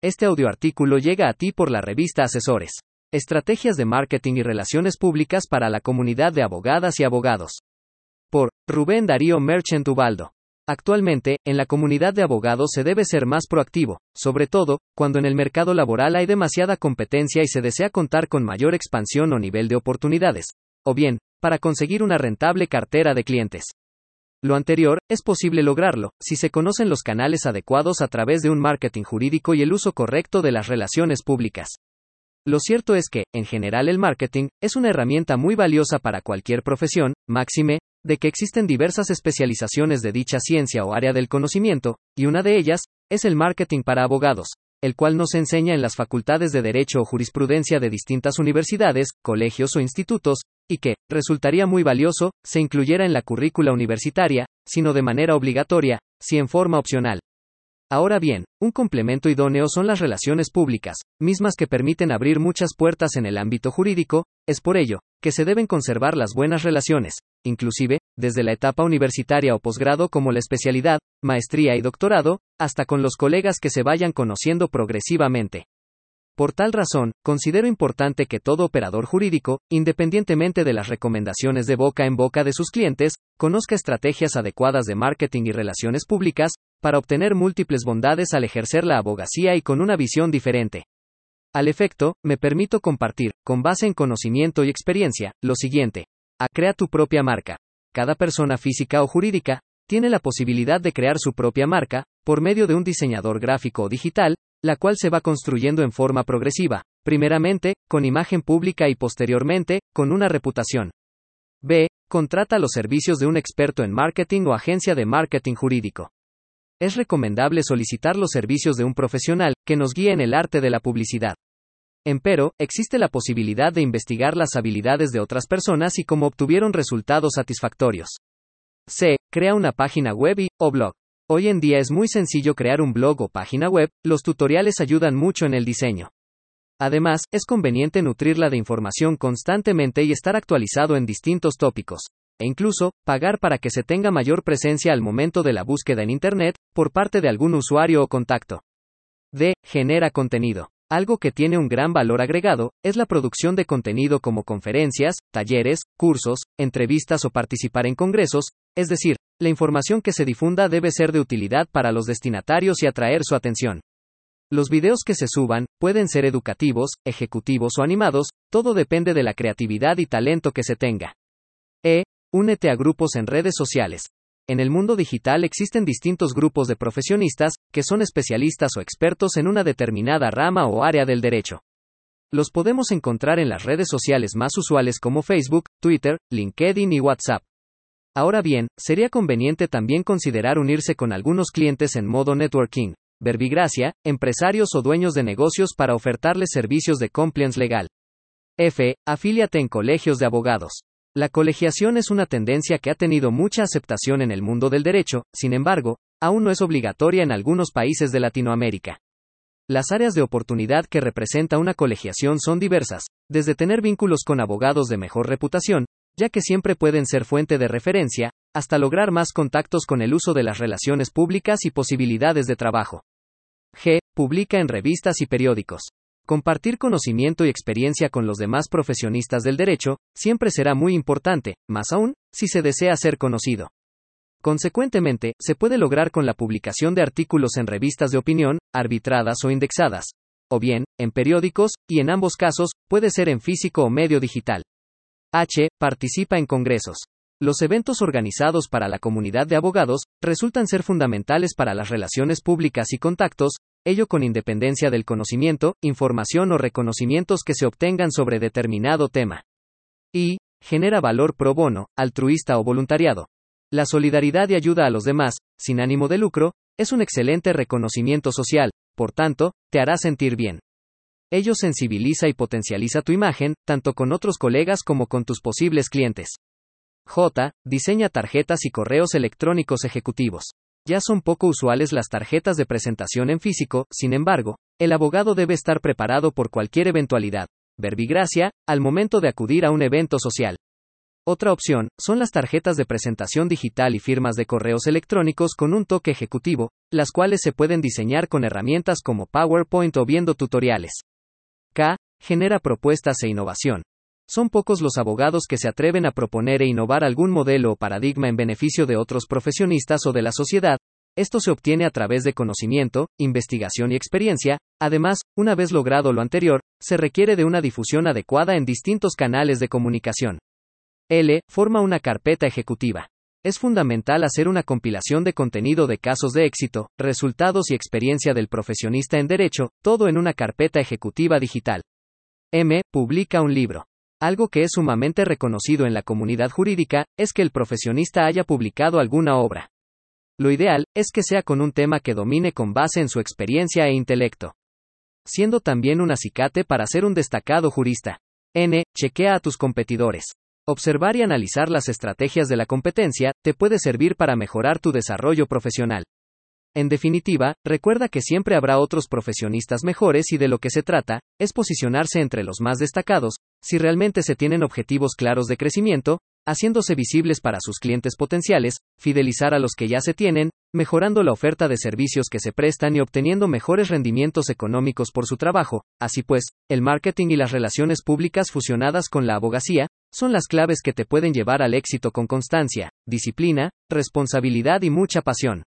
Este audioartículo llega a ti por la revista Asesores. Estrategias de marketing y relaciones públicas para la comunidad de abogadas y abogados. Por Rubén Darío Merchant Ubaldo. Actualmente, en la comunidad de abogados se debe ser más proactivo, sobre todo, cuando en el mercado laboral hay demasiada competencia y se desea contar con mayor expansión o nivel de oportunidades. O bien, para conseguir una rentable cartera de clientes. Lo anterior, es posible lograrlo, si se conocen los canales adecuados a través de un marketing jurídico y el uso correcto de las relaciones públicas. Lo cierto es que, en general, el marketing es una herramienta muy valiosa para cualquier profesión, máxime, de que existen diversas especializaciones de dicha ciencia o área del conocimiento, y una de ellas, es el marketing para abogados, el cual no se enseña en las facultades de Derecho o Jurisprudencia de distintas universidades, colegios o institutos, y que, resultaría muy valioso, se incluyera en la currícula universitaria, sino de manera obligatoria, si en forma opcional. Ahora bien, un complemento idóneo son las relaciones públicas, mismas que permiten abrir muchas puertas en el ámbito jurídico, es por ello, que se deben conservar las buenas relaciones, inclusive, desde la etapa universitaria o posgrado como la especialidad, maestría y doctorado, hasta con los colegas que se vayan conociendo progresivamente. Por tal razón, considero importante que todo operador jurídico, independientemente de las recomendaciones de boca en boca de sus clientes, conozca estrategias adecuadas de marketing y relaciones públicas, para obtener múltiples bondades al ejercer la abogacía y con una visión diferente. Al efecto, me permito compartir, con base en conocimiento y experiencia, lo siguiente. A crea tu propia marca. Cada persona física o jurídica tiene la posibilidad de crear su propia marca, por medio de un diseñador gráfico o digital, la cual se va construyendo en forma progresiva, primeramente, con imagen pública y posteriormente, con una reputación. B. Contrata los servicios de un experto en marketing o agencia de marketing jurídico. Es recomendable solicitar los servicios de un profesional que nos guíe en el arte de la publicidad. Empero, existe la posibilidad de investigar las habilidades de otras personas y cómo obtuvieron resultados satisfactorios. C. Crea una página web y, o blog. Hoy en día es muy sencillo crear un blog o página web, los tutoriales ayudan mucho en el diseño. Además, es conveniente nutrirla de información constantemente y estar actualizado en distintos tópicos, e incluso, pagar para que se tenga mayor presencia al momento de la búsqueda en Internet, por parte de algún usuario o contacto. D. Genera contenido. Algo que tiene un gran valor agregado, es la producción de contenido como conferencias, talleres, cursos, entrevistas o participar en congresos, es decir, la información que se difunda debe ser de utilidad para los destinatarios y atraer su atención. Los videos que se suban, pueden ser educativos, ejecutivos o animados, todo depende de la creatividad y talento que se tenga. E. Únete a grupos en redes sociales. En el mundo digital existen distintos grupos de profesionistas, que son especialistas o expertos en una determinada rama o área del derecho. Los podemos encontrar en las redes sociales más usuales como Facebook, Twitter, LinkedIn y WhatsApp. Ahora bien, sería conveniente también considerar unirse con algunos clientes en modo networking, verbigracia, empresarios o dueños de negocios para ofertarles servicios de compliance legal. F. Afíliate en colegios de abogados. La colegiación es una tendencia que ha tenido mucha aceptación en el mundo del derecho, sin embargo, aún no es obligatoria en algunos países de Latinoamérica. Las áreas de oportunidad que representa una colegiación son diversas, desde tener vínculos con abogados de mejor reputación, ya que siempre pueden ser fuente de referencia, hasta lograr más contactos con el uso de las relaciones públicas y posibilidades de trabajo. G. Publica en revistas y periódicos. Compartir conocimiento y experiencia con los demás profesionistas del derecho, siempre será muy importante, más aún, si se desea ser conocido. Consecuentemente, se puede lograr con la publicación de artículos en revistas de opinión, arbitradas o indexadas. O bien, en periódicos, y en ambos casos, puede ser en físico o medio digital. H. Participa en congresos. Los eventos organizados para la comunidad de abogados resultan ser fundamentales para las relaciones públicas y contactos, ello con independencia del conocimiento, información o reconocimientos que se obtengan sobre determinado tema. Y, genera valor pro bono, altruista o voluntariado. La solidaridad y ayuda a los demás, sin ánimo de lucro, es un excelente reconocimiento social, por tanto, te hará sentir bien. Ello sensibiliza y potencializa tu imagen, tanto con otros colegas como con tus posibles clientes. J. Diseña tarjetas y correos electrónicos ejecutivos. Ya son poco usuales las tarjetas de presentación en físico, sin embargo, el abogado debe estar preparado por cualquier eventualidad, verbigracia, al momento de acudir a un evento social. Otra opción, son las tarjetas de presentación digital y firmas de correos electrónicos con un toque ejecutivo, las cuales se pueden diseñar con herramientas como PowerPoint o viendo tutoriales. K. Genera propuestas e innovación. Son pocos los abogados que se atreven a proponer e innovar algún modelo o paradigma en beneficio de otros profesionistas o de la sociedad. Esto se obtiene a través de conocimiento, investigación y experiencia. Además, una vez logrado lo anterior, se requiere de una difusión adecuada en distintos canales de comunicación. L. Forma una carpeta ejecutiva. Es fundamental hacer una compilación de contenido de casos de éxito, resultados y experiencia del profesionista en derecho, todo en una carpeta ejecutiva digital. M. Publica un libro. Algo que es sumamente reconocido en la comunidad jurídica, es que el profesionista haya publicado alguna obra. Lo ideal, es que sea con un tema que domine con base en su experiencia e intelecto. Siendo también un acicate para ser un destacado jurista. N. Chequea a tus competidores. Observar y analizar las estrategias de la competencia te puede servir para mejorar tu desarrollo profesional. En definitiva, recuerda que siempre habrá otros profesionistas mejores y de lo que se trata, es posicionarse entre los más destacados, si realmente se tienen objetivos claros de crecimiento, haciéndose visibles para sus clientes potenciales, fidelizar a los que ya se tienen, mejorando la oferta de servicios que se prestan y obteniendo mejores rendimientos económicos por su trabajo. Así pues, el marketing y las relaciones públicas fusionadas con la abogacía, son las claves que te pueden llevar al éxito con constancia, disciplina, responsabilidad y mucha pasión.